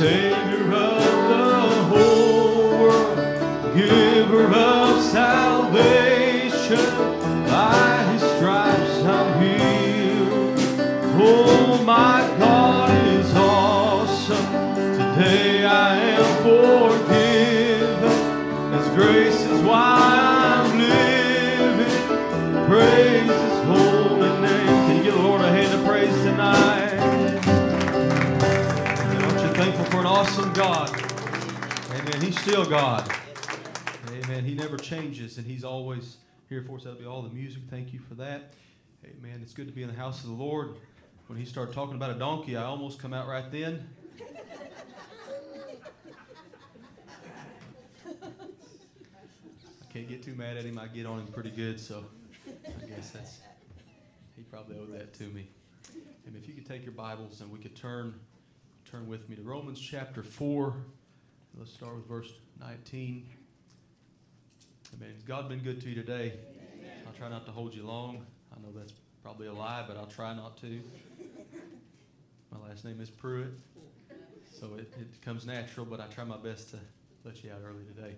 Savior of awesome God? Amen. He's still God. Amen. He never changes, and He's always here for us. That'll be all the music. Thank you for that. Amen. It's good to be in the house of the Lord. When He started talking about a donkey, I almost come out right then. I can't get too mad at him. I get on him pretty good, so I guess that's he probably owed that to me. And if you could take your Bibles and we could turn turn with me to Romans chapter four. Let's start with verse 19. Amen. God has God been good to you today? I'll try not to hold you long. I know that's probably a lie, but I'll try not to. My last name is Pruitt, so it, it comes natural, but I try my best to let you out early today.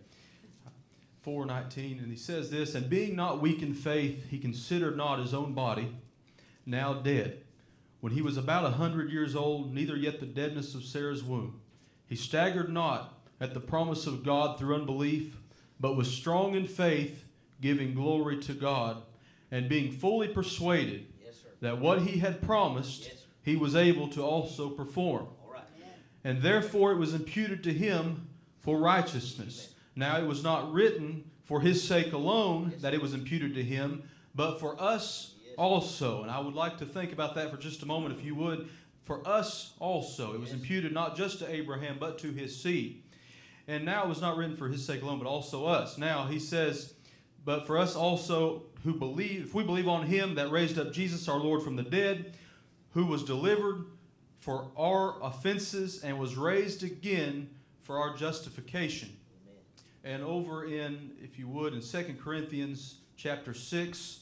419, and he says this, and being not weak in faith, he considered not his own body now dead. When he was about a hundred years old, neither yet the deadness of Sarah's womb. He staggered not at the promise of God through unbelief, but was strong in faith, giving glory to God, and being fully persuaded Yes, that what he had promised, Yes, he was able to also perform. Right. And therefore it was imputed to him for righteousness. Now it was not written for his sake alone that it was imputed to him, but for us also. And I would like to think about that for just a moment, if you would. For us also. It was imputed not just to Abraham, but to his seed. And now it was not written for his sake alone, but also us. Now he says, but for us also who believe, if we believe on him that raised up Jesus our Lord from the dead, who was delivered for our offenses and was raised again for our justification. And over in, if you would, in 2 Corinthians chapter 6,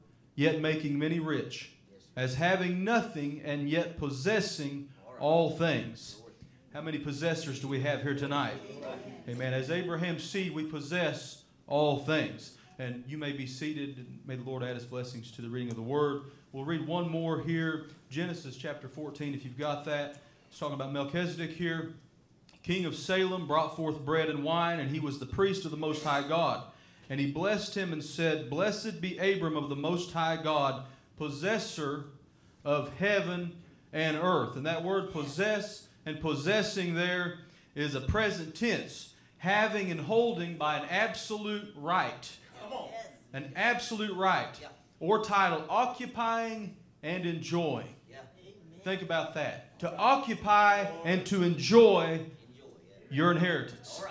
yet making many rich, as having nothing and yet possessing all things. How many possessors do we have here tonight? Amen. As Abraham's seed, we possess all things. And you may be seated, may the Lord add his blessings to the reading of the word. We'll read one more here Genesis chapter 14, if you've got that. It's talking about Melchizedek here. King of Salem brought forth bread and wine, and he was the priest of the Most High God. And he blessed him and said, Blessed be Abram of the Most High God, possessor of heaven and earth. And that word possess and possessing there is a present tense, having and holding by an absolute right. An absolute right. Yeah. Or title, occupying and enjoying. Yeah. Think about that. To occupy and to enjoy Enjoy. Your inheritance.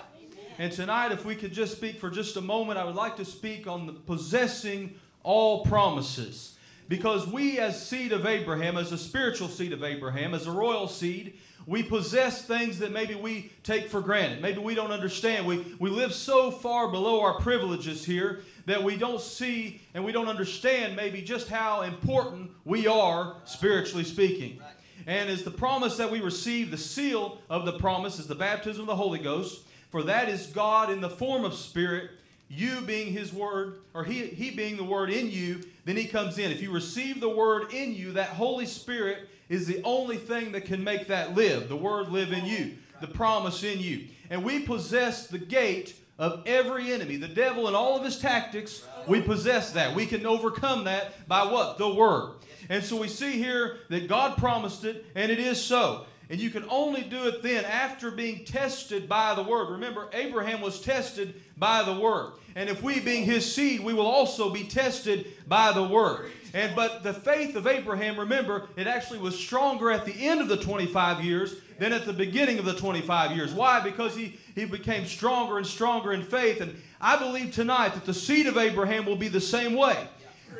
And tonight, if we could just speak for just a moment, I would like to speak on possessing all promises. Because we, as seed of Abraham, as a spiritual seed of Abraham, as a royal seed, we possess things that maybe we take for granted. Maybe we don't understand. We, we live so far below our privileges here that we don't see and we don't understand maybe just how important we are, spiritually speaking. And as the promise that we receive, the seal of the promise is the baptism of the Holy Ghost. For that is God in the form of spirit, you being his word, or he, he being the word in you, then he comes in. If you receive the word in you, that Holy Spirit is the only thing that can make that live. The word live in you, the promise in you. And we possess the gate of every enemy, the devil and all of his tactics. We possess that. We can overcome that by what? The word. And so we see here that God promised it, and it is so. And you can only do it then after being tested by the word. Remember, Abraham was tested by the word. And if we being his seed, we will also be tested by the word. And but the faith of Abraham, remember, it actually was stronger at the end of the 25 years than at the beginning of the 25 years. Why? Because he, he became stronger and stronger in faith. And I believe tonight that the seed of Abraham will be the same way.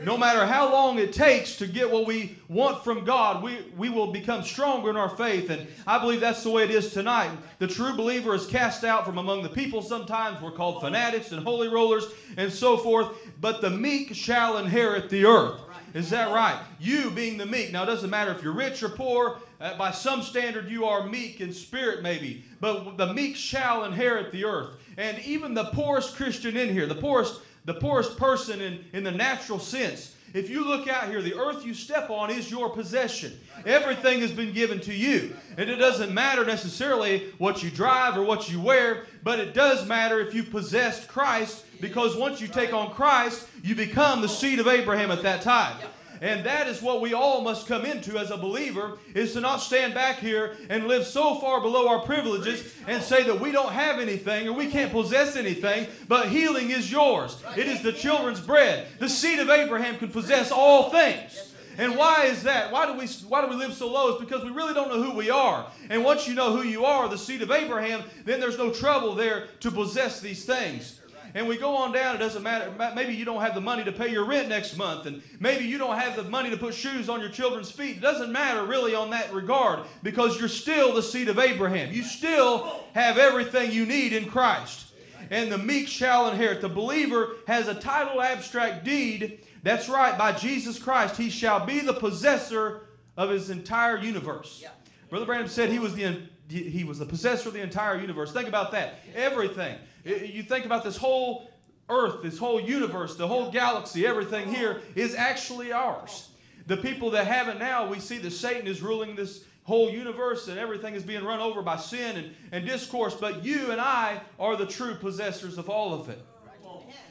No matter how long it takes to get what we want from God, we, we will become stronger in our faith. And I believe that's the way it is tonight. The true believer is cast out from among the people sometimes. We're called fanatics and holy rollers and so forth. But the meek shall inherit the earth. Is that right? You being the meek. Now, it doesn't matter if you're rich or poor. Uh, by some standard, you are meek in spirit, maybe. But the meek shall inherit the earth. And even the poorest Christian in here, the poorest the poorest person in, in the natural sense. If you look out here, the earth you step on is your possession. Everything has been given to you. And it doesn't matter necessarily what you drive or what you wear, but it does matter if you possessed Christ, because once you take on Christ, you become the seed of Abraham at that time. And that is what we all must come into as a believer is to not stand back here and live so far below our privileges and say that we don't have anything or we can't possess anything, but healing is yours. It is the children's bread. The seed of Abraham can possess all things. And why is that? Why do we why do we live so low? It's because we really don't know who we are. And once you know who you are, the seed of Abraham, then there's no trouble there to possess these things and we go on down. It doesn't matter. Maybe you don't have the money to pay your rent next month, and maybe you don't have the money to put shoes on your children's feet. It doesn't matter really on that regard because you're still the seed of Abraham. You still have everything you need in Christ. And the meek shall inherit. The believer has a title abstract deed. That's right, by Jesus Christ, he shall be the possessor of his entire universe. Yeah. Brother Branham said he was the he was the possessor of the entire universe. Think about that. Everything. You think about this whole earth, this whole universe, the whole galaxy, everything here is actually ours. The people that have it now, we see that Satan is ruling this whole universe and everything is being run over by sin and, and discourse, but you and I are the true possessors of all of it.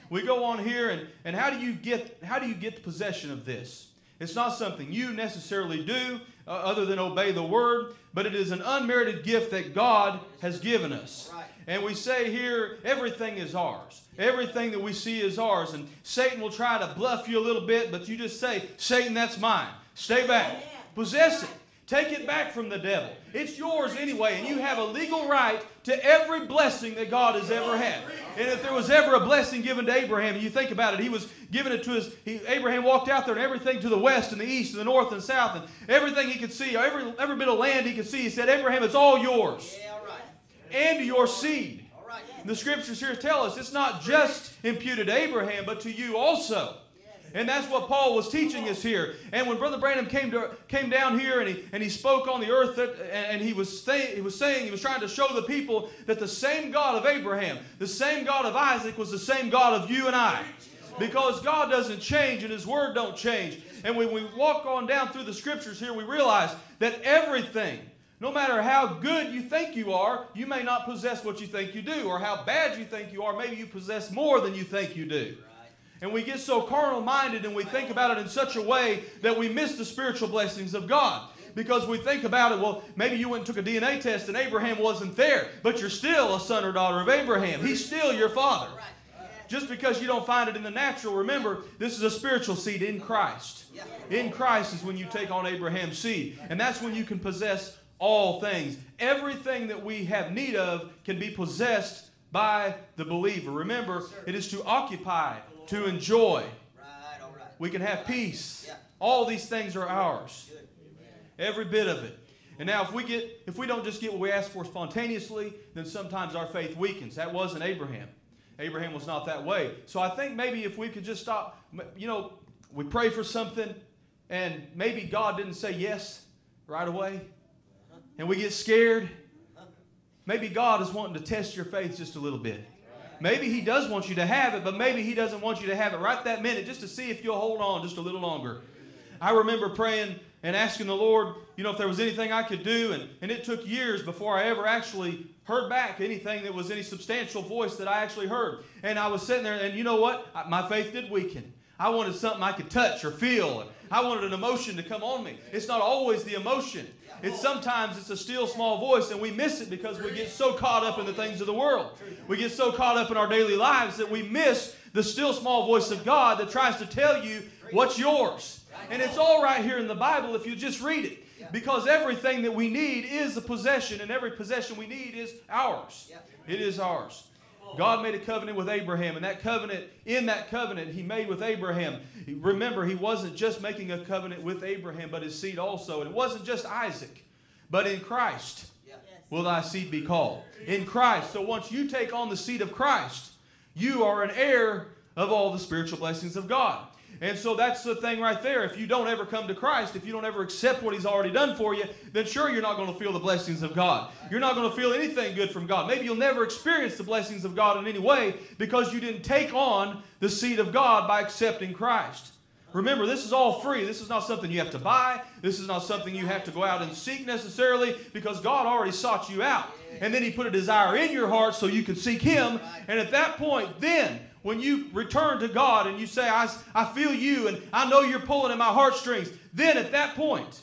We go on here and, and how do you get how do you get the possession of this? It's not something you necessarily do uh, other than obey the word, but it is an unmerited gift that God has given us. And we say here, everything is ours. Everything that we see is ours. And Satan will try to bluff you a little bit, but you just say, Satan, that's mine. Stay back. Possess it. Take it back from the devil. It's yours anyway, and you have a legal right to every blessing that God has ever had. And if there was ever a blessing given to Abraham, and you think about it, he was giving it to his. He, Abraham walked out there, and everything to the west and the east and the north and south, and everything he could see, every every bit of land he could see, he said, "Abraham, it's all yours." Yeah and your seed. The scriptures here tell us it's not just imputed to Abraham, but to you also. And that's what Paul was teaching us here. And when Brother Branham came to came down here and he and he spoke on the earth that, and he was saying he was saying he was trying to show the people that the same God of Abraham, the same God of Isaac was the same God of you and I. Because God doesn't change and his word don't change. And when we walk on down through the scriptures here, we realize that everything no matter how good you think you are, you may not possess what you think you do, or how bad you think you are, maybe you possess more than you think you do. And we get so carnal minded and we think about it in such a way that we miss the spiritual blessings of God. Because we think about it, well, maybe you went and took a DNA test and Abraham wasn't there, but you're still a son or daughter of Abraham. He's still your father. Just because you don't find it in the natural, remember, this is a spiritual seed in Christ. In Christ is when you take on Abraham's seed. And that's when you can possess all things. Everything that we have need of can be possessed by the believer. Remember, it is to occupy, to enjoy. We can have peace. All these things are ours. Every bit of it. And now if we get if we don't just get what we ask for spontaneously, then sometimes our faith weakens. That wasn't Abraham. Abraham was not that way. So I think maybe if we could just stop, you know, we pray for something and maybe God didn't say yes right away and we get scared, maybe God is wanting to test your faith just a little bit. Maybe He does want you to have it, but maybe He doesn't want you to have it right that minute just to see if you'll hold on just a little longer. I remember praying and asking the Lord, you know, if there was anything I could do, and, and it took years before I ever actually heard back anything that was any substantial voice that I actually heard. And I was sitting there, and you know what? My faith did weaken. I wanted something I could touch or feel. I wanted an emotion to come on me. It's not always the emotion. It's sometimes it's a still small voice and we miss it because we get so caught up in the things of the world. We get so caught up in our daily lives that we miss the still small voice of God that tries to tell you what's yours. And it's all right here in the Bible if you just read it. Because everything that we need is a possession, and every possession we need is ours. It is ours. God made a covenant with Abraham, and that covenant, in that covenant, He made with Abraham. Remember, He wasn't just making a covenant with Abraham, but his seed also. And it wasn't just Isaac, but in Christ will thy seed be called. In Christ. So once you take on the seed of Christ, you are an heir of all the spiritual blessings of God. And so that's the thing right there. If you don't ever come to Christ, if you don't ever accept what He's already done for you, then sure, you're not going to feel the blessings of God. You're not going to feel anything good from God. Maybe you'll never experience the blessings of God in any way because you didn't take on the seed of God by accepting Christ. Remember, this is all free. This is not something you have to buy. This is not something you have to go out and seek necessarily because God already sought you out. And then He put a desire in your heart so you can seek Him. And at that point, then when you return to God and you say, I, I feel you and I know you're pulling at my heartstrings, then at that point,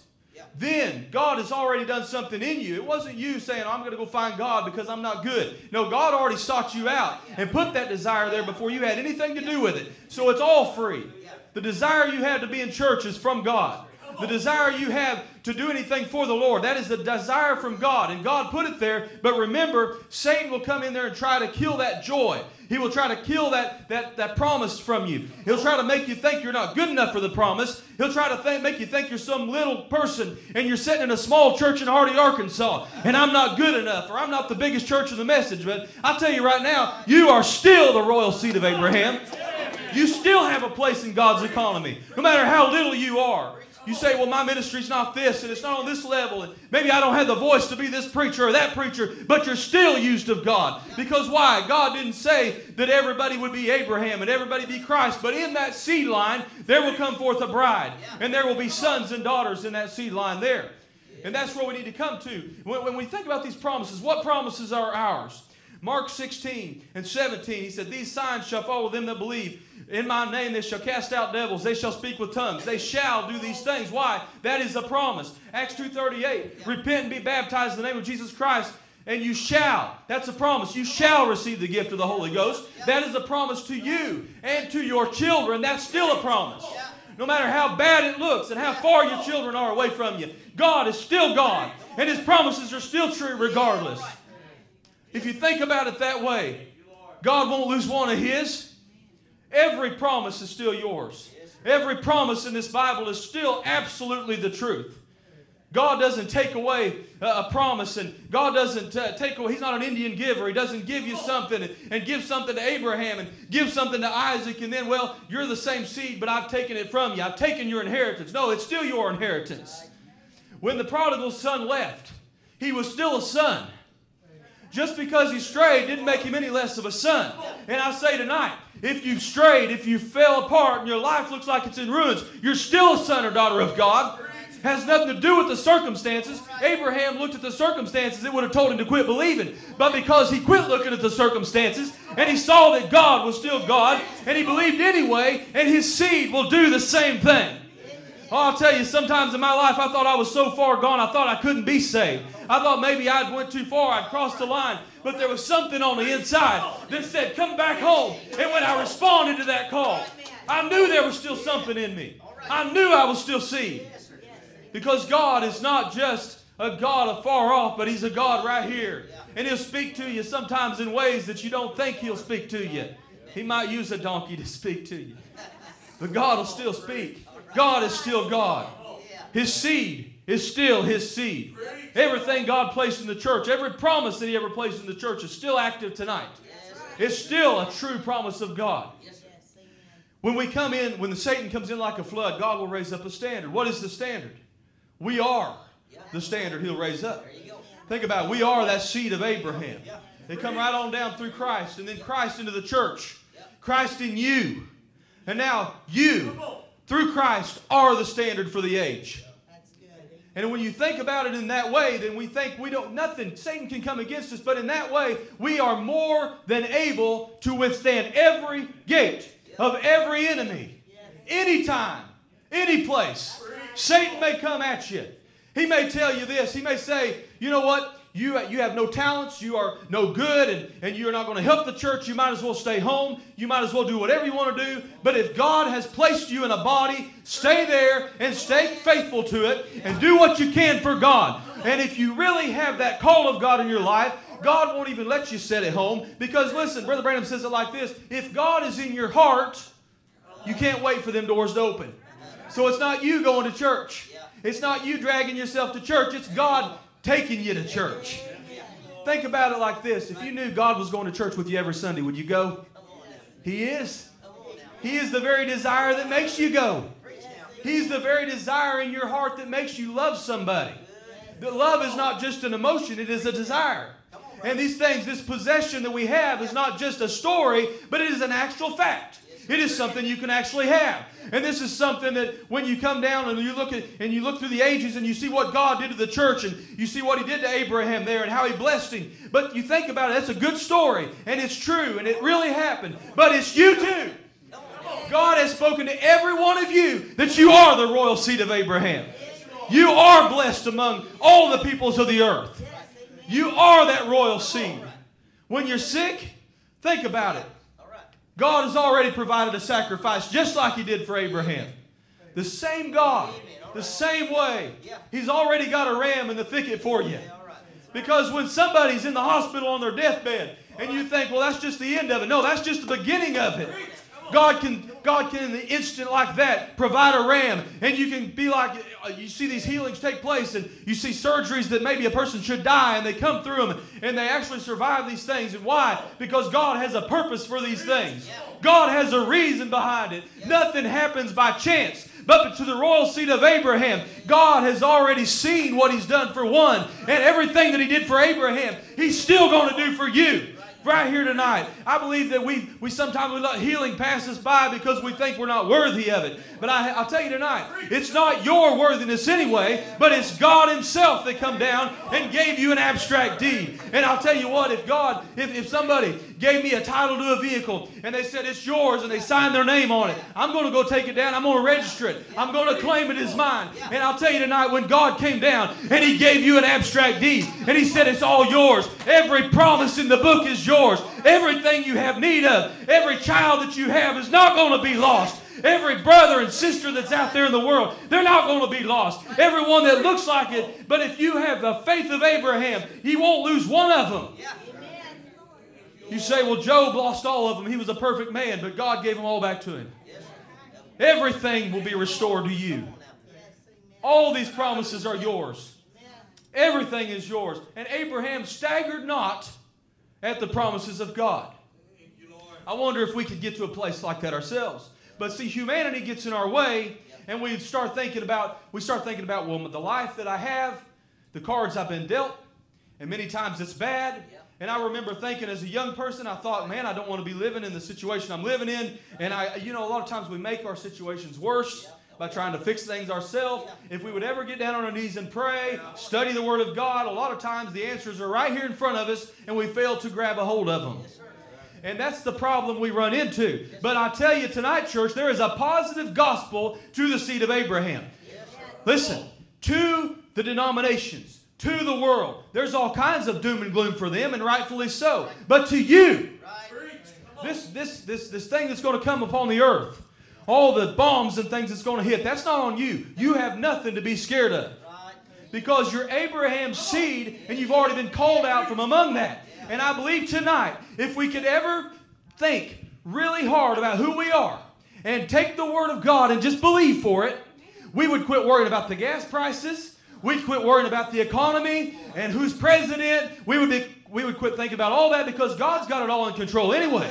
then God has already done something in you. It wasn't you saying, I'm going to go find God because I'm not good. No, God already sought you out and put that desire there before you had anything to do with it. So it's all free. The desire you had to be in church is from God. The desire you have to do anything for the Lord, that is the desire from God. And God put it there. But remember, Satan will come in there and try to kill that joy. He will try to kill that, that, that promise from you. He'll try to make you think you're not good enough for the promise. He'll try to think, make you think you're some little person and you're sitting in a small church in Hardy, Arkansas, and I'm not good enough or I'm not the biggest church of the message. But i tell you right now, you are still the royal seed of Abraham. You still have a place in God's economy, no matter how little you are. You say, well, my ministry's not this and it's not on this level, and maybe I don't have the voice to be this preacher or that preacher, but you're still used of God. Because why? God didn't say that everybody would be Abraham and everybody be Christ, but in that seed line, there will come forth a bride, and there will be sons and daughters in that seed line there. And that's where we need to come to. When, we think about these promises, what promises are ours? Mark 16 and 17, he said, These signs shall follow them that believe. In my name they shall cast out devils. They shall speak with tongues. They shall do these things. Why? That is a promise. Acts 2.38, repent and be baptized in the name of Jesus Christ and you shall. That's a promise. You shall receive the gift of the Holy Ghost. That is a promise to you and to your children. That's still a promise. No matter how bad it looks and how far your children are away from you, God is still God. And His promises are still true regardless. If you think about it that way, God won't lose one of His. Every promise is still yours. Every promise in this Bible is still absolutely the truth. God doesn't take away a promise, and God doesn't uh, take away, He's not an Indian giver. He doesn't give you something and, give something to Abraham and give something to Isaac, and then, well, you're the same seed, but I've taken it from you. I've taken your inheritance. No, it's still your inheritance. When the prodigal son left, he was still a son. Just because he strayed didn't make him any less of a son. And I say tonight, if you've strayed, if you fell apart and your life looks like it's in ruins, you're still a son or daughter of God. Has nothing to do with the circumstances. Abraham looked at the circumstances, it would have told him to quit believing. But because he quit looking at the circumstances and he saw that God was still God and he believed anyway, and his seed will do the same thing. Oh, I'll tell you, sometimes in my life I thought I was so far gone I thought I couldn't be saved. I thought maybe I'd went too far, I'd crossed the line. But there was something on the inside that said, Come back home. And when I responded to that call, I knew there was still something in me. I knew I was still seed. Because God is not just a God afar off, but He's a God right here. And He'll speak to you sometimes in ways that you don't think He'll speak to you. He might use a donkey to speak to you. But God will still speak. God is still God. His seed is still His seed. Everything God placed in the church, every promise that He ever placed in the church is still active tonight. It's still a true promise of God. When we come in, when the Satan comes in like a flood, God will raise up a standard. What is the standard? We are the standard He'll raise up. Think about it. We are that seed of Abraham. They come right on down through Christ, and then Christ into the church. Christ in you. And now you through Christ are the standard for the age. And when you think about it in that way, then we think we don't, nothing, Satan can come against us, but in that way, we are more than able to withstand every gate of every enemy. Anytime. Any place. Satan may come at you. He may tell you this. He may say, you know what? You, you have no talents, you are no good, and, and you're not going to help the church. You might as well stay home. You might as well do whatever you want to do. But if God has placed you in a body, stay there and stay faithful to it and do what you can for God. And if you really have that call of God in your life, God won't even let you sit at home because listen, Brother Branham says it like this if God is in your heart, you can't wait for them doors to open. So it's not you going to church. It's not you dragging yourself to church. It's God taking you to church. Think about it like this. If you knew God was going to church with you every Sunday, would you go? He is. He is the very desire that makes you go. He's the very desire in your heart that makes you love somebody. That love is not just an emotion, it is a desire. And these things, this possession that we have, is not just a story, but it is an actual fact. It is something you can actually have. And this is something that when you come down and you look at and you look through the ages and you see what God did to the church and you see what he did to Abraham there and how he blessed him. But you think about it, that's a good story and it's true and it really happened. But it's you too. God has spoken to every one of you that you are the royal seed of Abraham. You are blessed among all the peoples of the earth. You are that royal seed. When you're sick, think about it. God has already provided a sacrifice just like He did for Abraham. The same God, the same way. He's already got a ram in the thicket for you. Because when somebody's in the hospital on their deathbed and you think, well, that's just the end of it. No, that's just the beginning of it. God can, God can in the instant like that provide a ram, and you can be like, uh, you see these healings take place, and you see surgeries that maybe a person should die, and they come through them, and they actually survive these things. And why? Because God has a purpose for these things. God has a reason behind it. Nothing happens by chance. But to the royal seed of Abraham, God has already seen what He's done for one, and everything that He did for Abraham, He's still going to do for you right here tonight. I believe that we, we sometimes we let healing pass us by because we think we're not worthy of it. But I, I'll tell you tonight, it's not your worthiness anyway, but it's God Himself that come down and gave you an abstract deed. And I'll tell you what, if God, if, if somebody gave me a title to a vehicle and they said it's yours and they signed their name on it, I'm going to go take it down. I'm going to register it. I'm going to claim it as mine. And I'll tell you tonight, when God came down and He gave you an abstract deed and He said it's all yours, every promise in the book is yours. Everything you have need of, every child that you have is not going to be lost. Every brother and sister that's out there in the world, they're not going to be lost. Everyone that looks like it, but if you have the faith of Abraham, he won't lose one of them. You say, well, Job lost all of them. He was a perfect man, but God gave them all back to him. Everything will be restored to you. All these promises are yours. Everything is yours. And Abraham staggered not at the promises of God. I wonder if we could get to a place like that ourselves. But see, humanity gets in our way, and we start thinking about we start thinking about well, the life that I have, the cards I've been dealt, and many times it's bad. And I remember thinking as a young person, I thought, man, I don't want to be living in the situation I'm living in. And I, you know, a lot of times we make our situations worse by trying to fix things ourselves. If we would ever get down on our knees and pray, study the Word of God, a lot of times the answers are right here in front of us and we fail to grab a hold of them. And that's the problem we run into. But I tell you tonight, church, there is a positive gospel to the seed of Abraham. Listen, to the denominations, to the world, there's all kinds of doom and gloom for them, and rightfully so. But to you, this, this, this, this thing that's going to come upon the earth, all the bombs and things that's going to hit, that's not on you. You have nothing to be scared of. Because you're Abraham's seed, and you've already been called out from among that. And I believe tonight, if we could ever think really hard about who we are and take the Word of God and just believe for it, we would quit worrying about the gas prices. We'd quit worrying about the economy and who's president. We would, be, we would quit thinking about all that because God's got it all in control anyway.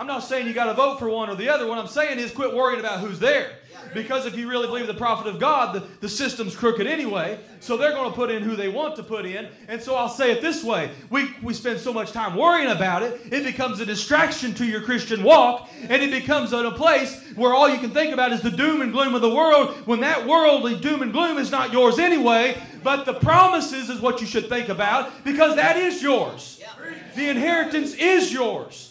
I'm not saying you got to vote for one or the other. What I'm saying is quit worrying about who's there. Because if you really believe the prophet of God, the, the system's crooked anyway. So they're going to put in who they want to put in. And so I'll say it this way we, we spend so much time worrying about it, it becomes a distraction to your Christian walk. And it becomes a place where all you can think about is the doom and gloom of the world when that worldly doom and gloom is not yours anyway. But the promises is what you should think about because that is yours. The inheritance is yours.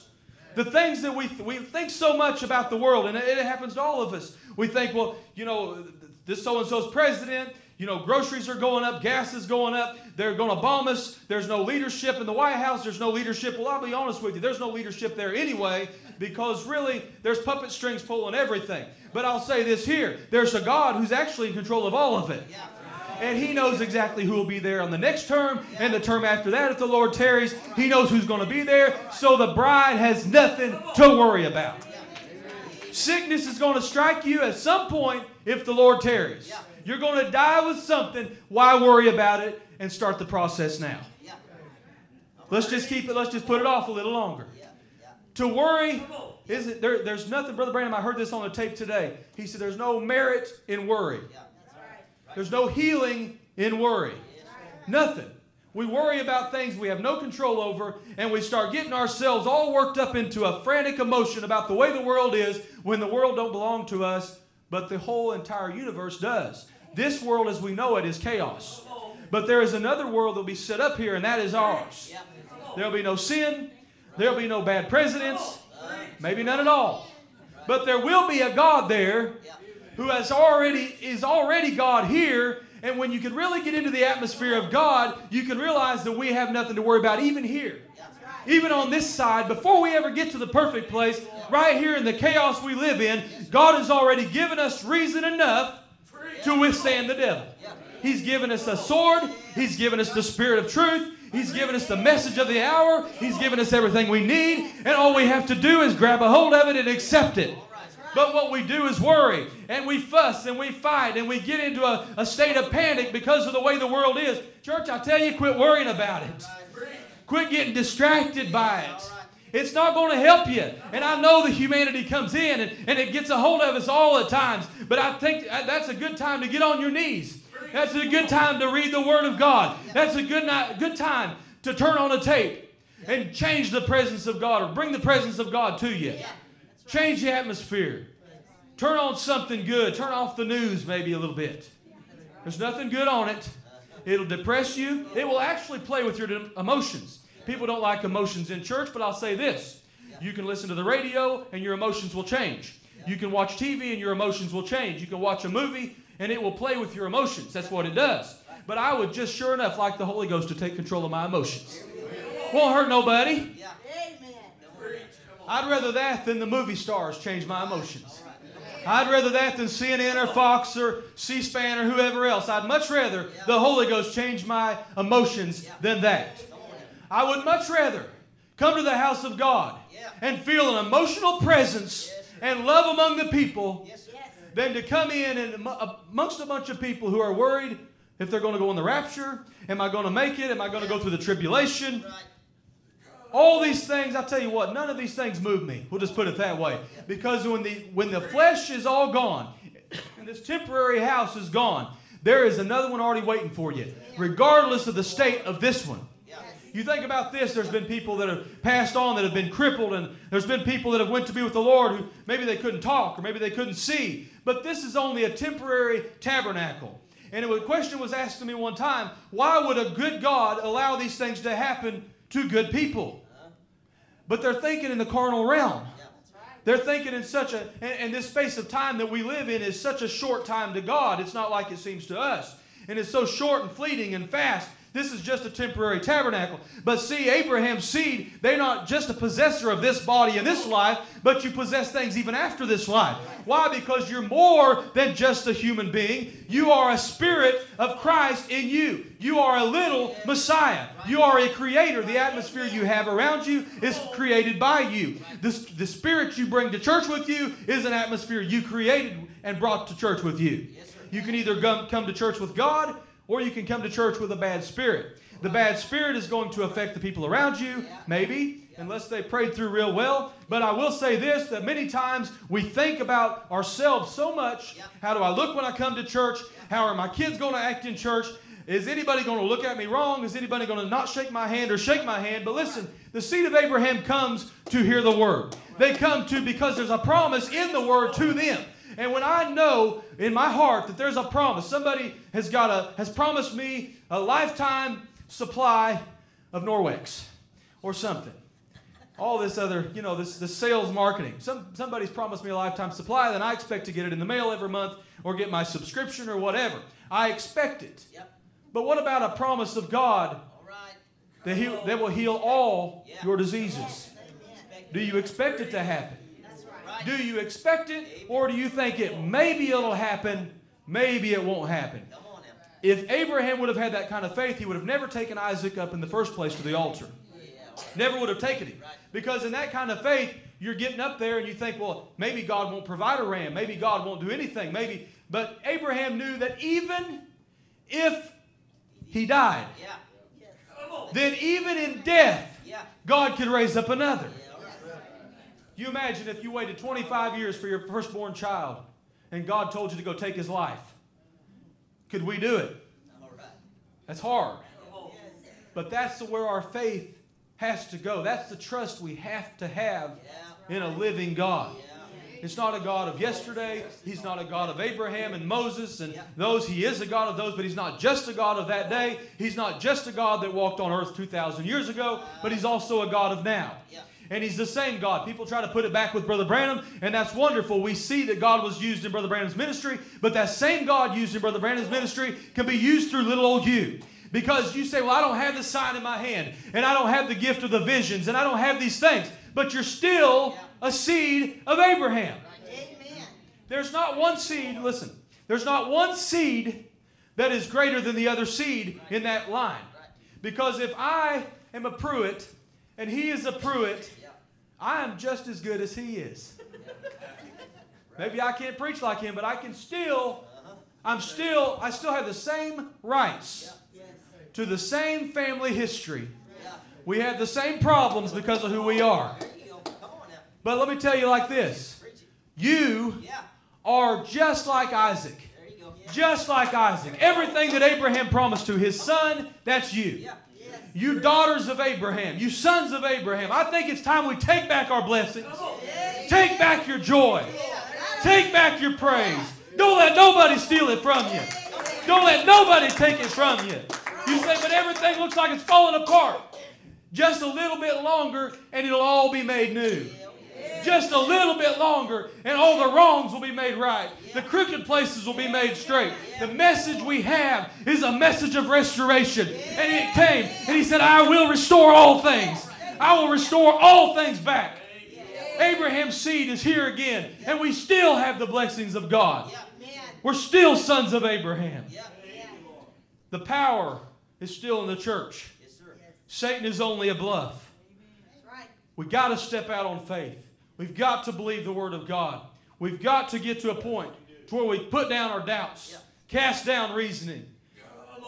The things that we, we think so much about the world, and it, it happens to all of us. We think, well, you know, this so and so's president, you know, groceries are going up, gas is going up, they're going to bomb us, there's no leadership in the White House, there's no leadership. Well, I'll be honest with you, there's no leadership there anyway because really there's puppet strings pulling everything. But I'll say this here there's a God who's actually in control of all of it. And he knows exactly who will be there on the next term and the term after that if the Lord tarries. He knows who's going to be there. So the bride has nothing to worry about. Sickness is going to strike you at some point if the Lord tarries. You're going to die with something. Why worry about it and start the process now? Let's just keep it, let's just put it off a little longer. To worry is it there, there's nothing, Brother Branham, I heard this on the tape today. He said there's no merit in worry. There's no healing in worry. Nothing. We worry about things we have no control over, and we start getting ourselves all worked up into a frantic emotion about the way the world is when the world don't belong to us, but the whole entire universe does. This world as we know it is chaos. But there is another world that will be set up here, and that is ours. There'll be no sin, There'll be no bad presidents, maybe none at all. But there will be a God there who has already is already God here. And when you can really get into the atmosphere of God, you can realize that we have nothing to worry about even here. Even on this side, before we ever get to the perfect place, right here in the chaos we live in, God has already given us reason enough to withstand the devil. He's given us a sword, He's given us the spirit of truth, He's given us the message of the hour. He's given us everything we need. And all we have to do is grab a hold of it and accept it. But what we do is worry and we fuss and we fight and we get into a, a state of panic because of the way the world is. Church, I tell you, quit worrying about it. Quit getting distracted by it. It's not going to help you. And I know the humanity comes in and, and it gets a hold of us all at times. But I think that's a good time to get on your knees that's a good time to read the Word of God. That's a good, night, good time to turn on a tape and change the presence of God or bring the presence of God to you. Change the atmosphere. Turn on something good. Turn off the news maybe a little bit. There's nothing good on it. It'll depress you. It will actually play with your emotions. People don't like emotions in church, but I'll say this. You can listen to the radio and your emotions will change. You can watch TV and your emotions will change. You can watch a movie and it will play with your emotions. That's what it does. But I would just sure enough like the Holy Ghost to take control of my emotions. Won't hurt nobody. I'd rather that than the movie stars change my emotions. I'd rather that than CNN or Fox or C SPAN or whoever else. I'd much rather the Holy Ghost change my emotions than that. I would much rather come to the house of God and feel an emotional presence and love among the people than to come in and amongst a bunch of people who are worried if they're going to go in the rapture. Am I going to make it? Am I going to go through the tribulation? All these things, I tell you what, none of these things move me. We'll just put it that way. Because when the when the flesh is all gone, and this temporary house is gone, there is another one already waiting for you, regardless of the state of this one. You think about this, there's been people that have passed on that have been crippled, and there's been people that have went to be with the Lord who maybe they couldn't talk or maybe they couldn't see. But this is only a temporary tabernacle. And a question was asked to me one time, why would a good God allow these things to happen to good people? But they're thinking in the carnal realm. They're thinking in such a, and, and, this space of time that we live in is such a short time to God. It's not like it seems to us. And it's so short and fleeting and fast this is just a temporary tabernacle. But see, Abraham's seed, they're not just a possessor of this body in this life, but you possess things even after this life. Why? Because you're more than just a human being. You are a spirit of Christ in you. You are a little Messiah. You are a creator. The atmosphere you have around you is created by you. This, the spirit you bring to church with you is an atmosphere you created and brought to church with you. You can either come to church with God or you can come to church with a bad spirit. The bad spirit is going to affect the people around you, maybe, unless they prayed through real well. But I will say this that many times we think about ourselves so much. How do I look when I come to church? How are my kids going to act in church? Is anybody going to look at me wrong? Is anybody going to not shake my hand or shake my hand? But listen, the seed of Abraham comes to hear the word. They come to because there's a promise in the word to them. And when I know in my heart that there's a promise, somebody has got a has promised me a lifetime supply of Norwex or something. all this other, you know, this, this sales marketing. Some, somebody's promised me a lifetime supply, then I expect to get it in the mail every month or get my subscription or whatever. I expect it. Yep. But what about a promise of God right. that, he, that will heal all Yeah. your diseases? Do you expect it to happen? Right. Do you expect it, or do you think it maybe it'll happen, maybe it won't happen? Come on now. If Abraham would have had that kind of faith, he would have never taken Isaac up in the first place to the altar. Never would have taken him. Because in that kind of faith, you're getting up there and you think, well, maybe God won't provide a ram. Maybe God won't do anything. Maybe. But Abraham knew that even if he died, then even in death, God could raise up another. You imagine if you waited 25 years for your firstborn child and God told you to go take his life. Could we do it? That's hard. But that's where our faith has to go. That's the trust we have to have in a living God. It's not a God of yesterday. He's not a God of Abraham and Moses and those. He is a God of those, but He's not just a God of that day. He's not just a God that walked on earth 2,000 years ago, but He's also a God of now. And He's the same God. People try to put it back with Brother Branham, and that's wonderful. We see that God was used in Brother Branham's ministry, but that same God used in Brother Branham's ministry can be used through little old you. Because you say, Well, I don't have the sign in my hand, and I don't have the gift of the visions, and I don't have these things, but you're still a seed of Abraham. Amen. There's not one seed, listen, there's not one seed that is greater than the other seed in that line. Because if I am a Pruitt and he is a Pruitt. I am just as good as he is. Maybe I can't preach like him, but I can still, I'm still, I still have the same rights to the same family history. We have the same problems because of who we are. But let me tell you like this you are just like Isaac. Just like Isaac. Everything that Abraham promised to his son, that's you. You daughters of Abraham, you sons of Abraham. I think it's time we take back our blessings. Take back your joy. Take back your praise. Don't let nobody steal it from you. Don't let nobody take it from you. You say, but everything looks like it's falling apart. Just a little bit longer and it'll all be made new. Just a little bit longer and all the wrongs will be made right. The crooked places will be made straight. The message we have is a message of restoration. And it came and he said, I will restore all things. I will restore all things back. Abraham's seed is here again, and we still have the blessings of God. We're still sons of Abraham. The power is still in the church. Satan is only a bluff. We got to step out on faith. We've got to believe the word of God. We've got to get to a point to where we put down our doubts, cast down reasoning,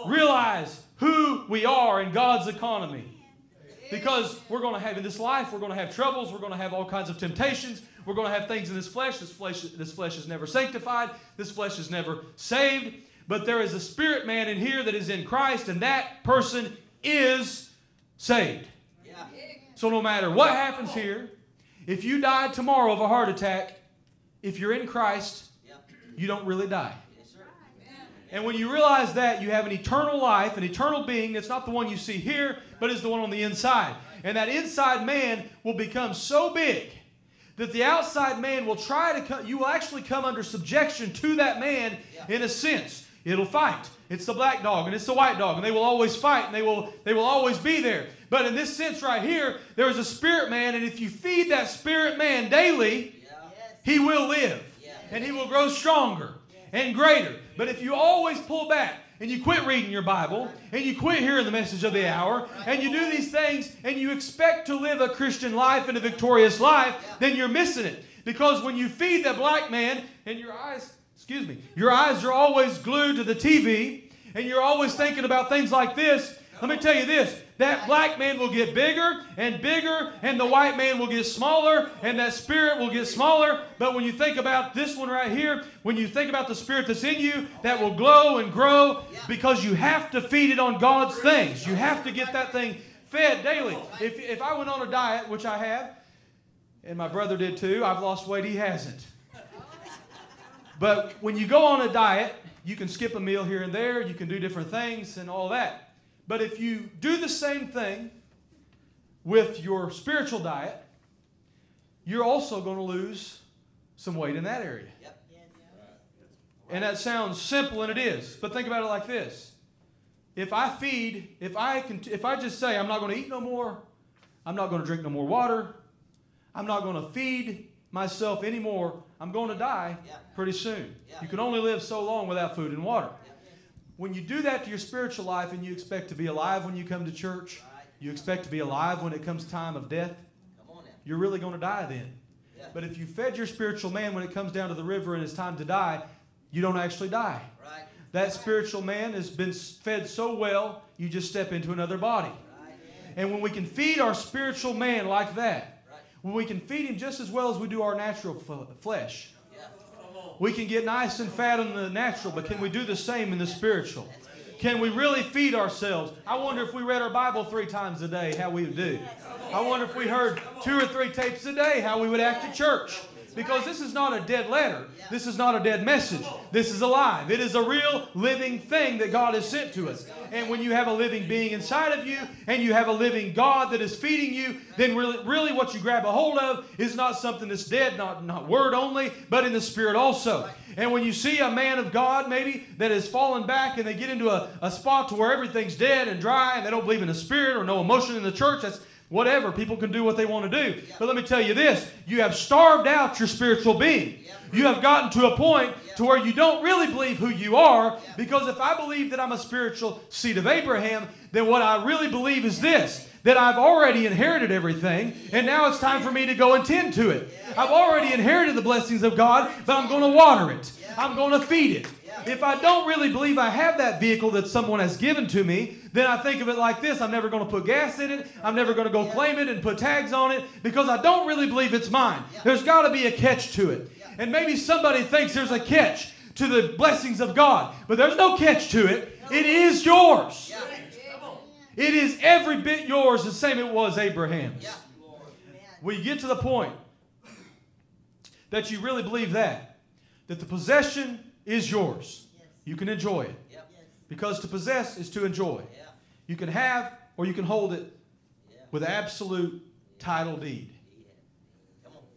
realize who we are in God's economy. Because we're going to have in this life, we're going to have troubles, we're going to have all kinds of temptations, we're going to have things in this flesh. This flesh, this flesh is never sanctified, this flesh is never saved. But there is a spirit man in here that is in Christ, and that person is saved. Yeah. So no matter what happens here, if you died tomorrow of a heart attack, if you're in Christ, you don't really die. And when you realize that, you have an eternal life, an eternal being that's not the one you see here, but is the one on the inside. And that inside man will become so big that the outside man will try to come, you will actually come under subjection to that man in a sense. It'll fight. It's the black dog and it's the white dog, and they will always fight and they will they will always be there. But in this sense right here, there is a spirit man, and if you feed that spirit man daily, he will live. And he will grow stronger and greater. But if you always pull back and you quit reading your Bible and you quit hearing the message of the hour and you do these things and you expect to live a Christian life and a victorious life, then you're missing it. Because when you feed the black man and your eyes, excuse me, your eyes are always glued to the TV and you're always thinking about things like this, let me tell you this that black man will get bigger and bigger, and the white man will get smaller, and that spirit will get smaller. But when you think about this one right here, when you think about the spirit that's in you, that will glow and grow because you have to feed it on God's things. You have to get that thing fed daily. If, if I went on a diet, which I have, and my brother did too, I've lost weight, he hasn't. But when you go on a diet, you can skip a meal here and there, you can do different things and all that. But if you do the same thing with your spiritual diet, you're also going to lose some weight in that area. Yep. And that sounds simple, and it is. But think about it like this: If I feed, if I can, if I just say I'm not going to eat no more, I'm not going to drink no more water, I'm not going to feed myself anymore, I'm going to die Yeah. pretty soon. You can only live so long without food and water. When you do that to your spiritual life, and you expect to be alive when you come to church, you expect to be alive when it comes time of death, Come on now. you're really going to die then. But if you fed your spiritual man when it comes down to the river and it's time to die, you don't actually die. Right. That spiritual man has been fed so well, you just step into another body. Right. And when we can feed our spiritual man like that, Right. when we can feed him just as well as we do our natural f- flesh. We can get nice and fat in the natural, but can we do the same in the spiritual? Can we really feed ourselves? I wonder if we read our Bible three times a day, how we would do. I wonder if we heard two or three tapes a day, how we would act at church. Because this is not a dead letter. This is not a dead message. This is alive. It is a real living thing that God has sent to us. And when you have a living being inside of you and you have a living God that is feeding you, then really, really what you grab a hold of is not something that's dead, not, not word only, but in the spirit also. And when you see a man of God maybe that has fallen back and they get into a, a spot to where everything's dead and dry and they don't believe in the spirit or no emotion in the church, that's whatever. People can do what they want to do. But let me tell you this you have starved out your spiritual being. You have gotten to a point to where you don't really believe who you are because if I believe that I'm a spiritual seed of Abraham, then what I really believe is this that I've already inherited everything and now it's time for me to go and tend to it. I've already inherited the blessings of God, but I'm going to water it. I'm going to feed it. If I don't really believe I have that vehicle that someone has given to me, then I think of it like this I'm never going to put gas in it. I'm never going to go claim it and put tags on it because I don't really believe it's mine. There's got to be a catch to it. And maybe somebody thinks there's a catch to the blessings of God, but there's no catch to it. It is yours. It is every bit yours, the same it was Abraham's. You get to the point that you really believe that, that the possession is yours, you can enjoy it. Yep. Because to possess is to enjoy. Yeah. You can have or you can hold it Yeah. with absolute title deed.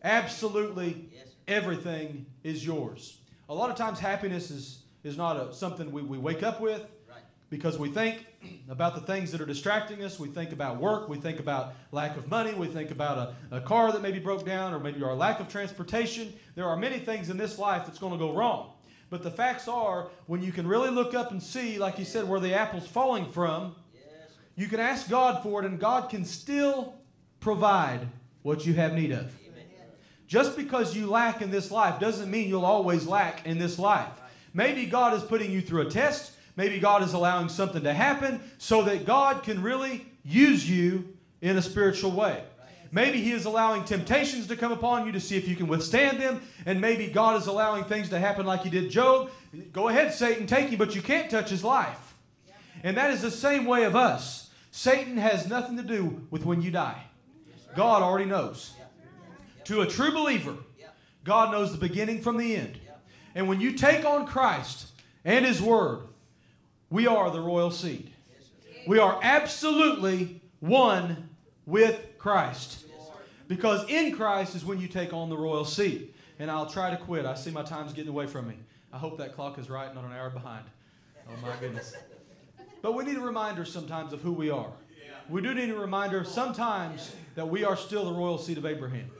Absolutely Yes. everything is yours. A lot of times happiness is, is not a, something we, we wake up with Right. because we think about the things that are distracting us. We think about work. We think about lack of money. We think about a, a car that maybe broke down or maybe our lack of transportation. There are many things in this life that's going to go wrong. But the facts are, when you can really look up and see, like you said, where the apple's falling from, you can ask God for it, and God can still provide what you have need of. Just because you lack in this life doesn't mean you'll always lack in this life. Maybe God is putting you through a test. Maybe God is allowing something to happen so that God can really use you in a spiritual way. Maybe He is allowing temptations to come upon you to see if you can withstand them. And maybe God is allowing things to happen like He did Job. Go ahead, Satan, take him, but you can't touch his life. And that is the same way of us. Satan has nothing to do with when you die. God already knows. To a true believer, God knows the beginning from the end. And when you take on Christ and His Word, we are the royal seed. We are absolutely one with Christ. Because in Christ is when you take on the royal seat. And I'll try to quit. I see my time's getting away from me. I hope that clock is right, not an hour behind. Oh my goodness. But we need a reminder sometimes of who we are. We do need a reminder sometimes that we are still the royal seed of Abraham.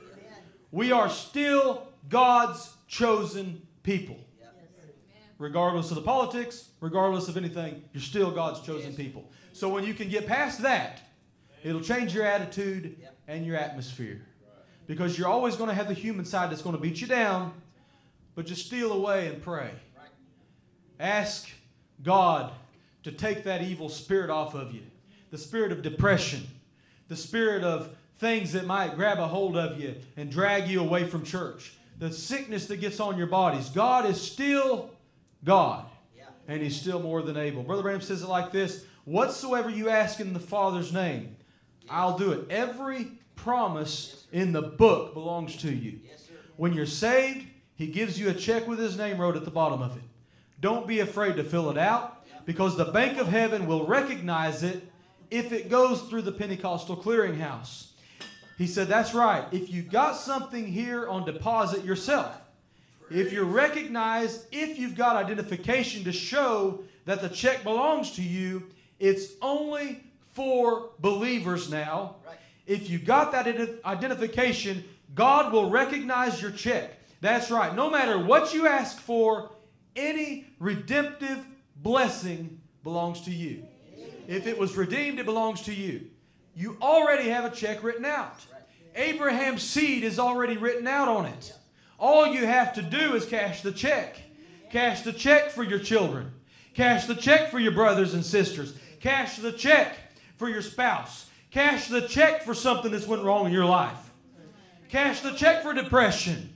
We are still God's chosen people. Regardless of the politics, regardless of anything, you're still God's chosen people. So when you can get past that, it'll change your attitude and your atmosphere. Because you're always going to have the human side that's going to beat you down, but just steal away and pray. Ask God to take that evil spirit off of you the spirit of depression, the spirit of things that might grab a hold of you and drag you away from church, the sickness that gets on your bodies. God is still God, and He's still more than able. Brother Branham says it like this Whatsoever you ask in the Father's name, I'll do it. Every promise in the book belongs to you. When you're saved, He gives you a check with His name wrote at the bottom of it. Don't be afraid to fill it out because the bank of heaven will recognize it if it goes through the Pentecostal clearinghouse. He said, That's right. If you got something here on deposit yourself, if you're recognized, if you've got identification to show that the check belongs to you, it's only for believers now. Right. If you got that ident- identification, God will recognize your check. That's right. No matter what you ask for, any redemptive blessing belongs to you. If it was redeemed, it belongs to you. You already have a check written out. Abraham's seed is already written out on it. All you have to do is cash the check. Cash the check for your children. Cash the check for your brothers and sisters. Cash the check for your spouse. Cash the check for something that's went wrong in your life. Cash the check for depression.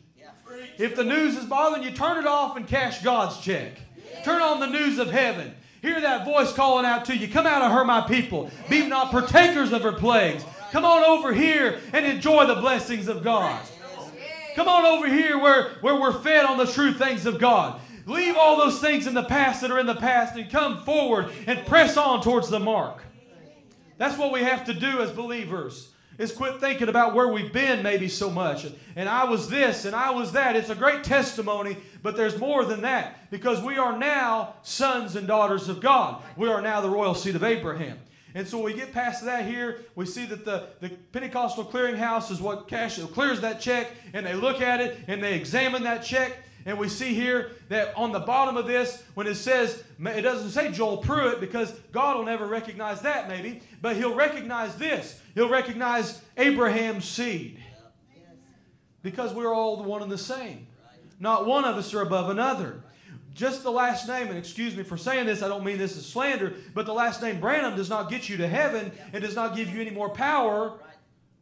If the news is bothering you, turn it off and cash God's check. Turn on the news of heaven. Hear that voice calling out to you. Come out of her, my people. Be not partakers of her plagues. Come on over here and enjoy the blessings of God. Come on over here where, where we're fed on the true things of God. Leave all those things in the past that are in the past and come forward and press on towards the mark. That's what we have to do as believers. Is quit thinking about where we've been maybe so much. And I was this and I was that. It's a great testimony, but there's more than that because we are now sons and daughters of God. We are now the royal seed of Abraham. And so we get past that here, we see that the, the Pentecostal clearinghouse is what cash clears that check, and they look at it and they examine that check. And we see here that on the bottom of this, when it says, it doesn't say Joel Pruitt because God will never recognize that maybe, but He'll recognize this. He'll recognize Abraham's seed because we're all the one and the same. Not one of us are above another. Just the last name, and excuse me for saying this, I don't mean this as slander, but the last name Branham does not get you to heaven. It does not give you any more power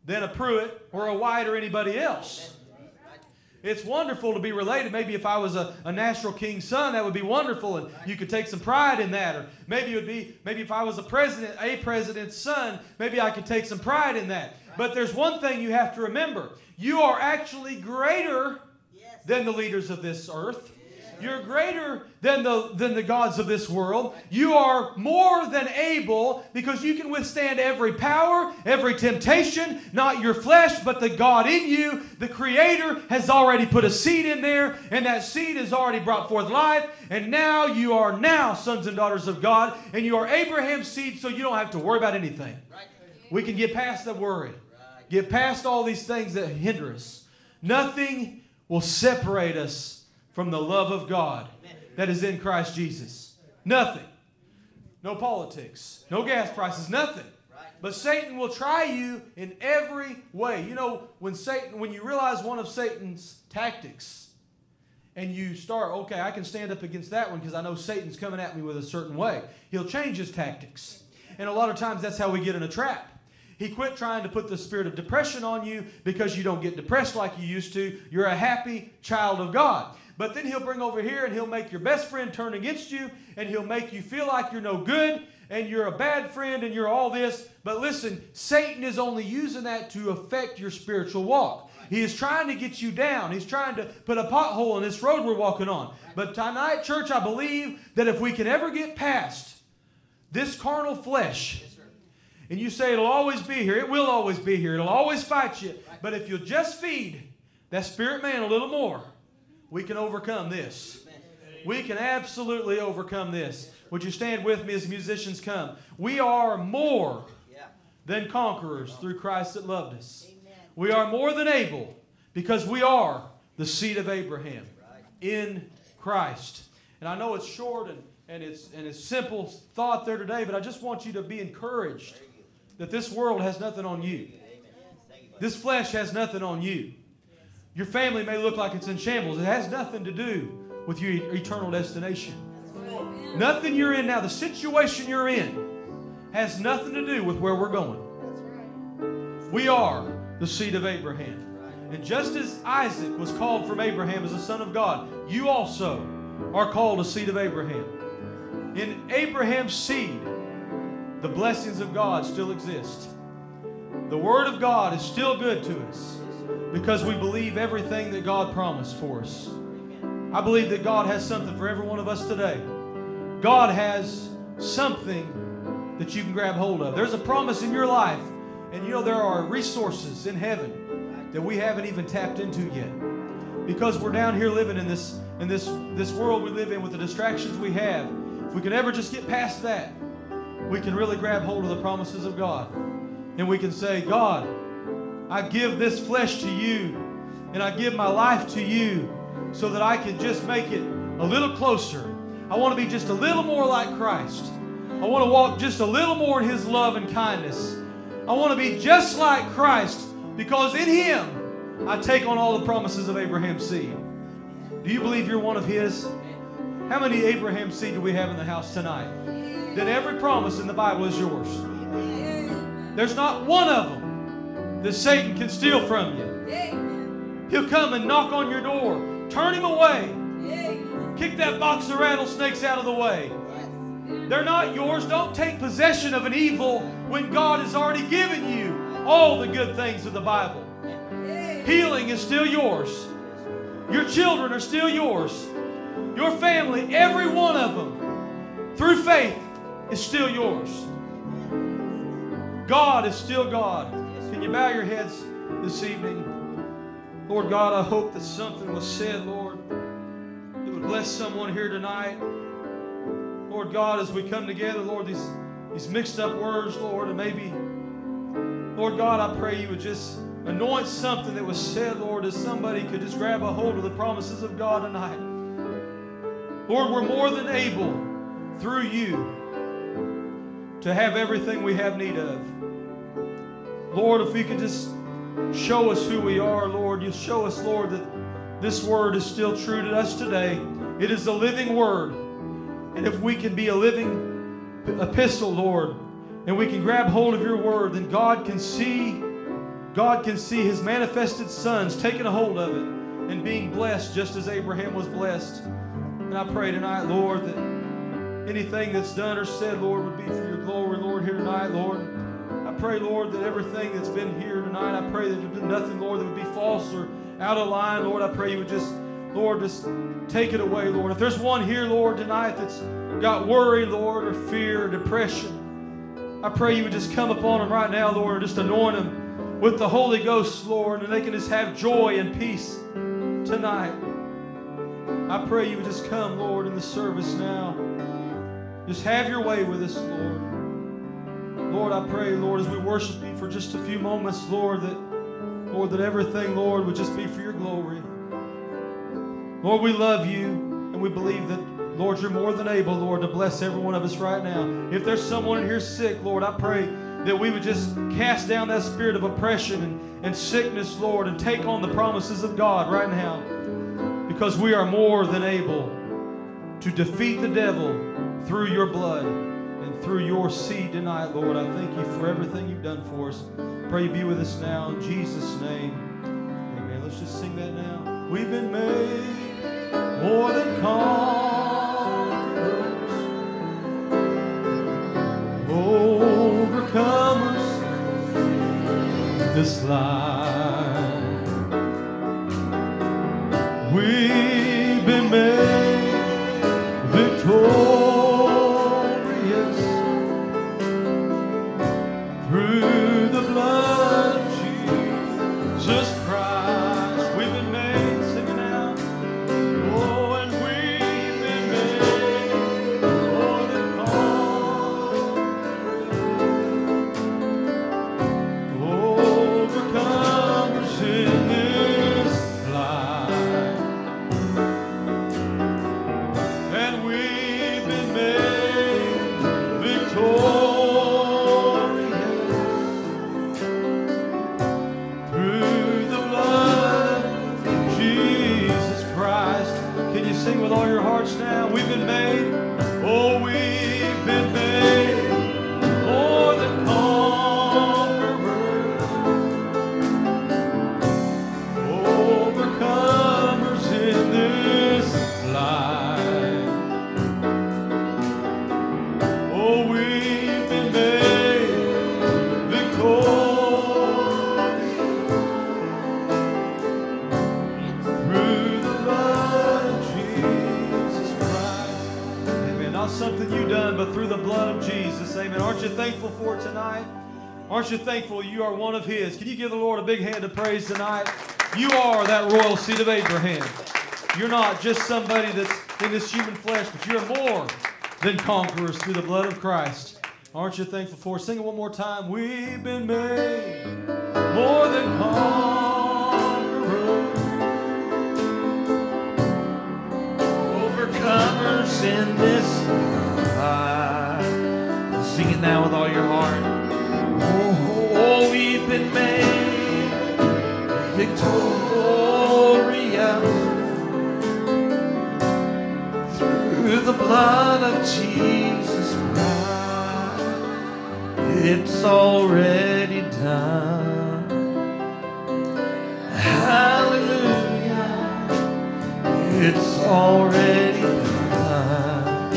than a Pruitt or a White or anybody else. It's wonderful to be related. Maybe if I was a, a National King's son, that would be wonderful, and you could take some pride in that. Or maybe it would be, maybe if I was a president, a president's son, maybe I could take some pride in that. But there's one thing you have to remember: you are actually greater than the leaders of this earth. You're greater than the, than the gods of this world. You are more than able because you can withstand every power, every temptation, not your flesh, but the God in you. The Creator has already put a seed in there, and that seed has already brought forth life. And now you are now sons and daughters of God, and you are Abraham's seed, so you don't have to worry about anything. We can get past the worry, get past all these things that hinder us. Nothing will separate us from the love of God that is in Christ Jesus. Nothing. No politics, no gas prices, nothing. But Satan will try you in every way. You know, when Satan, when you realize one of Satan's tactics, and you start, okay, I can stand up against that one because I know Satan's coming at me with a certain way. He'll change his tactics. And a lot of times that's how we get in a trap. He quit trying to put the spirit of depression on you because you don't get depressed like you used to. You're a happy child of God. But then he'll bring over here and he'll make your best friend turn against you and he'll make you feel like you're no good and you're a bad friend and you're all this. But listen, Satan is only using that to affect your spiritual walk. He is trying to get you down. He's trying to put a pothole in this road we're walking on. But tonight, church, I believe that if we can ever get past this carnal flesh, and you say it'll always be here, it will always be here, it'll always fight you. But if you'll just feed that spirit man a little more, we can overcome this. We can absolutely overcome this. Would you stand with me as musicians come? We are more than conquerors through Christ that loved us. We are more than able because we are the seed of Abraham in Christ. And I know it's short and, and it's and it's simple thought there today, but I just want you to be encouraged that this world has nothing on you. This flesh has nothing on you. Your family may look like it's in shambles. It has nothing to do with your eternal destination. Nothing you're in now, the situation you're in, has nothing to do with where we're going. We are the seed of Abraham. And just as Isaac was called from Abraham as a son of God, you also are called a seed of Abraham. In Abraham's seed, the blessings of God still exist. The Word of God is still good to us because we believe everything that God promised for us. I believe that God has something for every one of us today. God has something that you can grab hold of. There's a promise in your life, and you know there are resources in heaven that we haven't even tapped into yet. Because we're down here living in this in this this world we live in with the distractions we have. If we can ever just get past that, we can really grab hold of the promises of God. And we can say, God, I give this flesh to you, and I give my life to you so that I can just make it a little closer. I want to be just a little more like Christ. I want to walk just a little more in His love and kindness. I want to be just like Christ because in Him I take on all the promises of Abraham's seed. Do you believe you're one of His? How many Abraham seed do we have in the house tonight? That every promise in the Bible is yours. There's not one of them that Satan can steal from you. He'll come and knock on your door. Turn him away. Kick that box of rattlesnakes out of the way. They're not yours. Don't take possession of an evil when God has already given you all the good things of the Bible. Healing is still yours. Your children are still yours. Your family, every one of them, through faith, is still yours. God is still God. You bow your heads this evening? Lord God, I hope that something was said, Lord, that would bless someone here tonight. Lord God, as we come together, Lord, these, these mixed up words, Lord, and maybe, Lord God, I pray you would just anoint something that was said, Lord, as somebody could just grab a hold of the promises of God tonight. Lord, we're more than able through you to have everything we have need of. Lord, if we could just show us who we are, Lord, you show us, Lord, that this word is still true to us today. It is a living word. And if we can be a living epistle, Lord, and we can grab hold of your word, then God can see God can see his manifested sons taking a hold of it and being blessed just as Abraham was blessed. And I pray tonight, Lord, that anything that's done or said, Lord, would be for your glory, Lord, here tonight, Lord. Pray, Lord, that everything that's been here tonight, I pray that there's been nothing, Lord, that would be false or out of line, Lord. I pray you would just, Lord, just take it away, Lord. If there's one here, Lord, tonight that's got worry, Lord, or fear, or depression, I pray you would just come upon them right now, Lord, and just anoint them with the Holy Ghost, Lord, and they can just have joy and peace tonight. I pray you would just come, Lord, in the service now. Just have your way with us, Lord. Lord, I pray, Lord, as we worship you for just a few moments, Lord, that Lord, that everything, Lord, would just be for your glory. Lord, we love you and we believe that, Lord, you're more than able, Lord, to bless every one of us right now. If there's someone in here sick, Lord, I pray that we would just cast down that spirit of oppression and, and sickness, Lord, and take on the promises of God right now. Because we are more than able to defeat the devil through your blood through your seed tonight, Lord. I thank you for everything you've done for us. Pray you be with us now in Jesus' name. Amen. Let's just sing that now. We've been made more than conquerors. Overcomers this life. We've one of His? Can you give the Lord a big hand of praise tonight? You are that royal seed of Abraham. You're not just somebody that's in this human flesh, but you're more than conquerors through the blood of Christ. Aren't you thankful for? Sing it one more time. We've been made more than conquerors. Overcomers in this life. Sing it now with all your heart. Been made victorious through the blood of Jesus Christ. It's already done. Hallelujah. It's already done.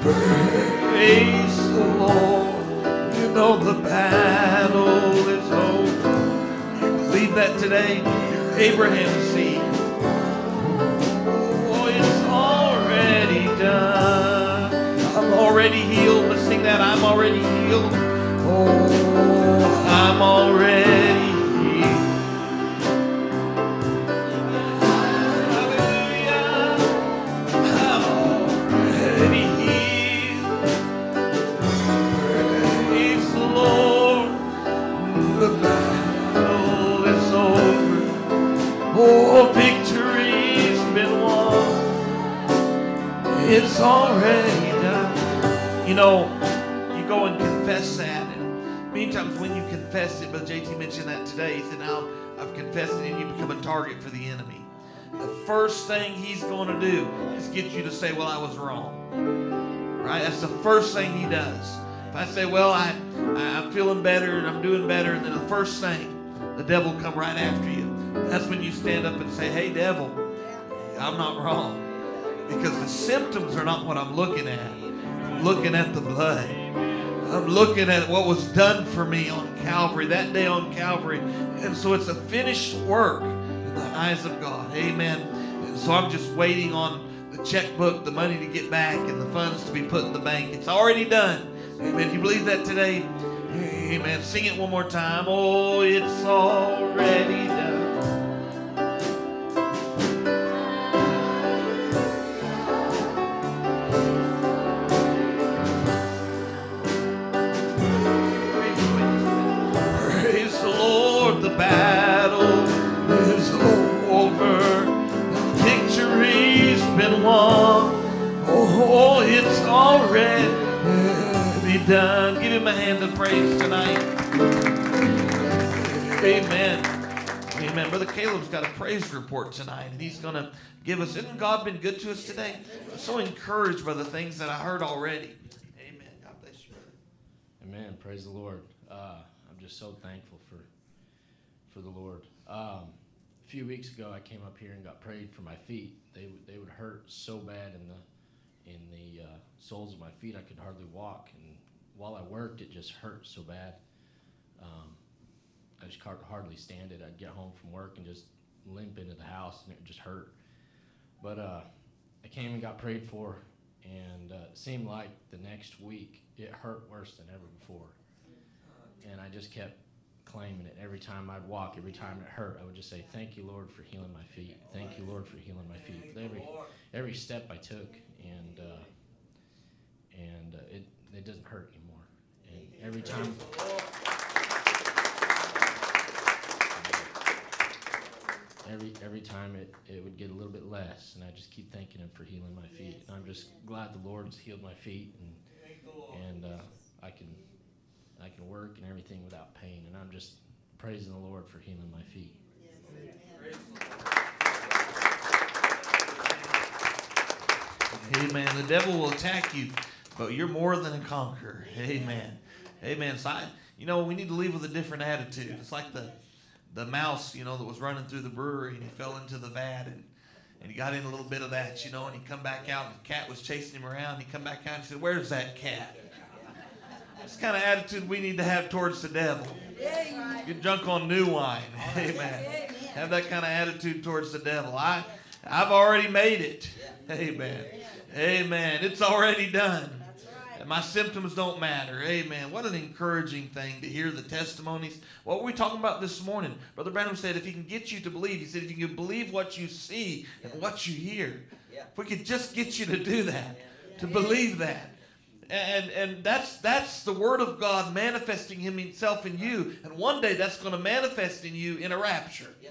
Praise the Lord. You know the. You believe that today? Abraham's seed. Oh, it's already done. I'm already healed. Let's sing that. I'm already healed. Oh, I'm already already done. Uh, you know, you go and confess that. And many times when you confess it, but JT mentioned that today. He said, Now I've confessed it, and you become a target for the enemy. The first thing he's going to do is get you to say, Well, I was wrong. Right? That's the first thing he does. If I say, Well, I, I'm feeling better and I'm doing better, and then the first thing, the devil come right after you. That's when you stand up and say, Hey, devil, I'm not wrong. Because the symptoms are not what I'm looking at. I'm looking at the blood. I'm looking at what was done for me on Calvary, that day on Calvary. And so it's a finished work in the eyes of God. Amen. And so I'm just waiting on the checkbook, the money to get back, and the funds to be put in the bank. It's already done. Amen. Do you believe that today? Amen. Sing it one more time. Oh, it's already done. Done. Give him a hand of praise tonight. Amen. Amen. Brother Caleb's got a praise report tonight, and he's going to give us. Isn't God been good to us today? I'm so encouraged by the things that I heard already. Amen. God bless you, brother. Amen. Praise the Lord. Uh, I'm just so thankful for for the Lord. Um, a few weeks ago, I came up here and got prayed for my feet. They they would hurt so bad in the in the uh, soles of my feet. I could hardly walk, while I worked, it just hurt so bad. Um, I just hardly stand it. I'd get home from work and just limp into the house, and it just hurt. But uh, I came and got prayed for, and uh, it seemed like the next week it hurt worse than ever before. And I just kept claiming it. Every time I'd walk, every time it hurt, I would just say, "Thank you, Lord, for healing my feet. Thank you, Lord, for healing my feet." Every every step I took, and uh, and uh, it it doesn't hurt anymore. Every time. Every, every time it, it would get a little bit less, and I just keep thanking Him for healing my feet. And I'm just glad the Lord's healed my feet, and and uh, I can I can work and everything without pain. And I'm just praising the Lord for healing my feet. Amen. The devil will attack you, but you're more than a conqueror. Amen. Amen. So I, you know, we need to leave with a different attitude. It's like the the mouse, you know, that was running through the brewery and he fell into the vat and and he got in a little bit of that, you know, and he come back out and the cat was chasing him around. He come back out and said, "Where's that cat?" That's kind of attitude we need to have towards the devil. Get drunk on new wine. Amen. Have that kind of attitude towards the devil. I, I've already made it. Amen. Amen. It's already done. My symptoms don't matter. Amen. What an encouraging thing to hear the testimonies. What were we talking about this morning? Brother Branham said, if he can get you to believe, he said, if you can believe what you see and what you hear, Yeah. if we could just get you to do that, to believe that. And, and that's that's the word of God manifesting himself in you. And one day that's going to manifest in you in a rapture. Yeah.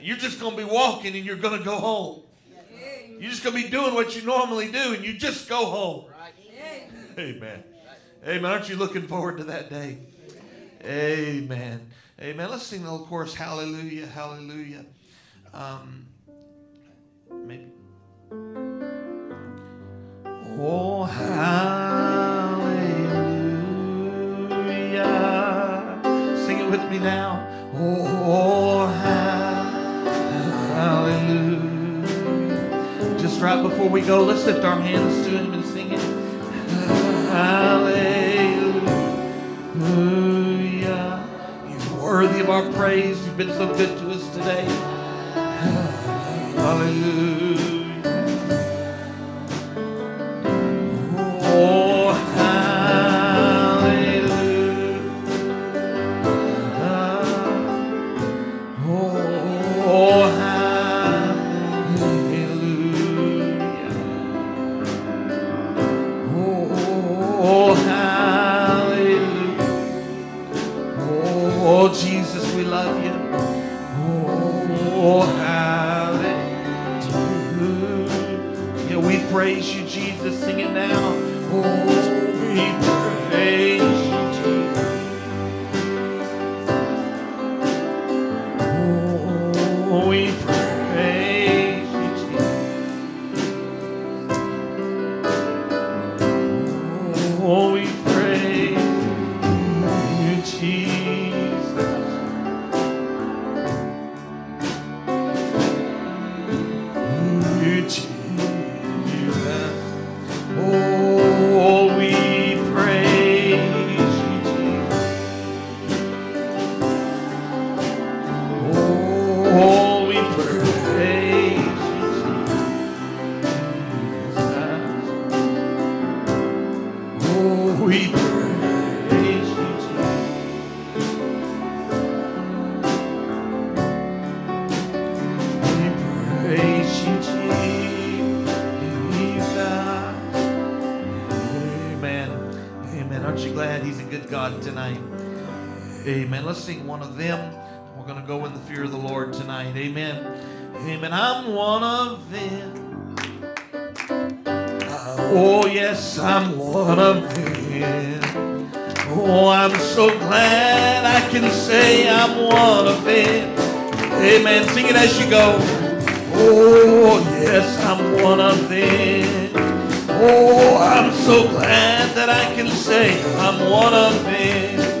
You're just going to be walking and you're going to go home. You're just going to be doing what you normally do and you just go home. Amen. Amen. Aren't you looking forward to that day? Amen. Amen. Let's sing the little chorus. Hallelujah. Hallelujah. Um, maybe. Oh, hallelujah. Sing it with me now. Oh, hallelujah. Just right before we go, let's lift our hands to Him and. Hallelujah. You're worthy of our praise. You've been so good to us today. Hallelujah. God tonight? Amen. Let's sing one of them. We're going to go in the fear of the Lord tonight. Amen. Amen. I'm one of them. Oh, yes, I'm one of them. Oh, I'm so glad I can say I'm one of them. Amen. Sing it as you go. Oh, yes, I'm one of them. Oh, I'm so glad that I can say I'm one of them.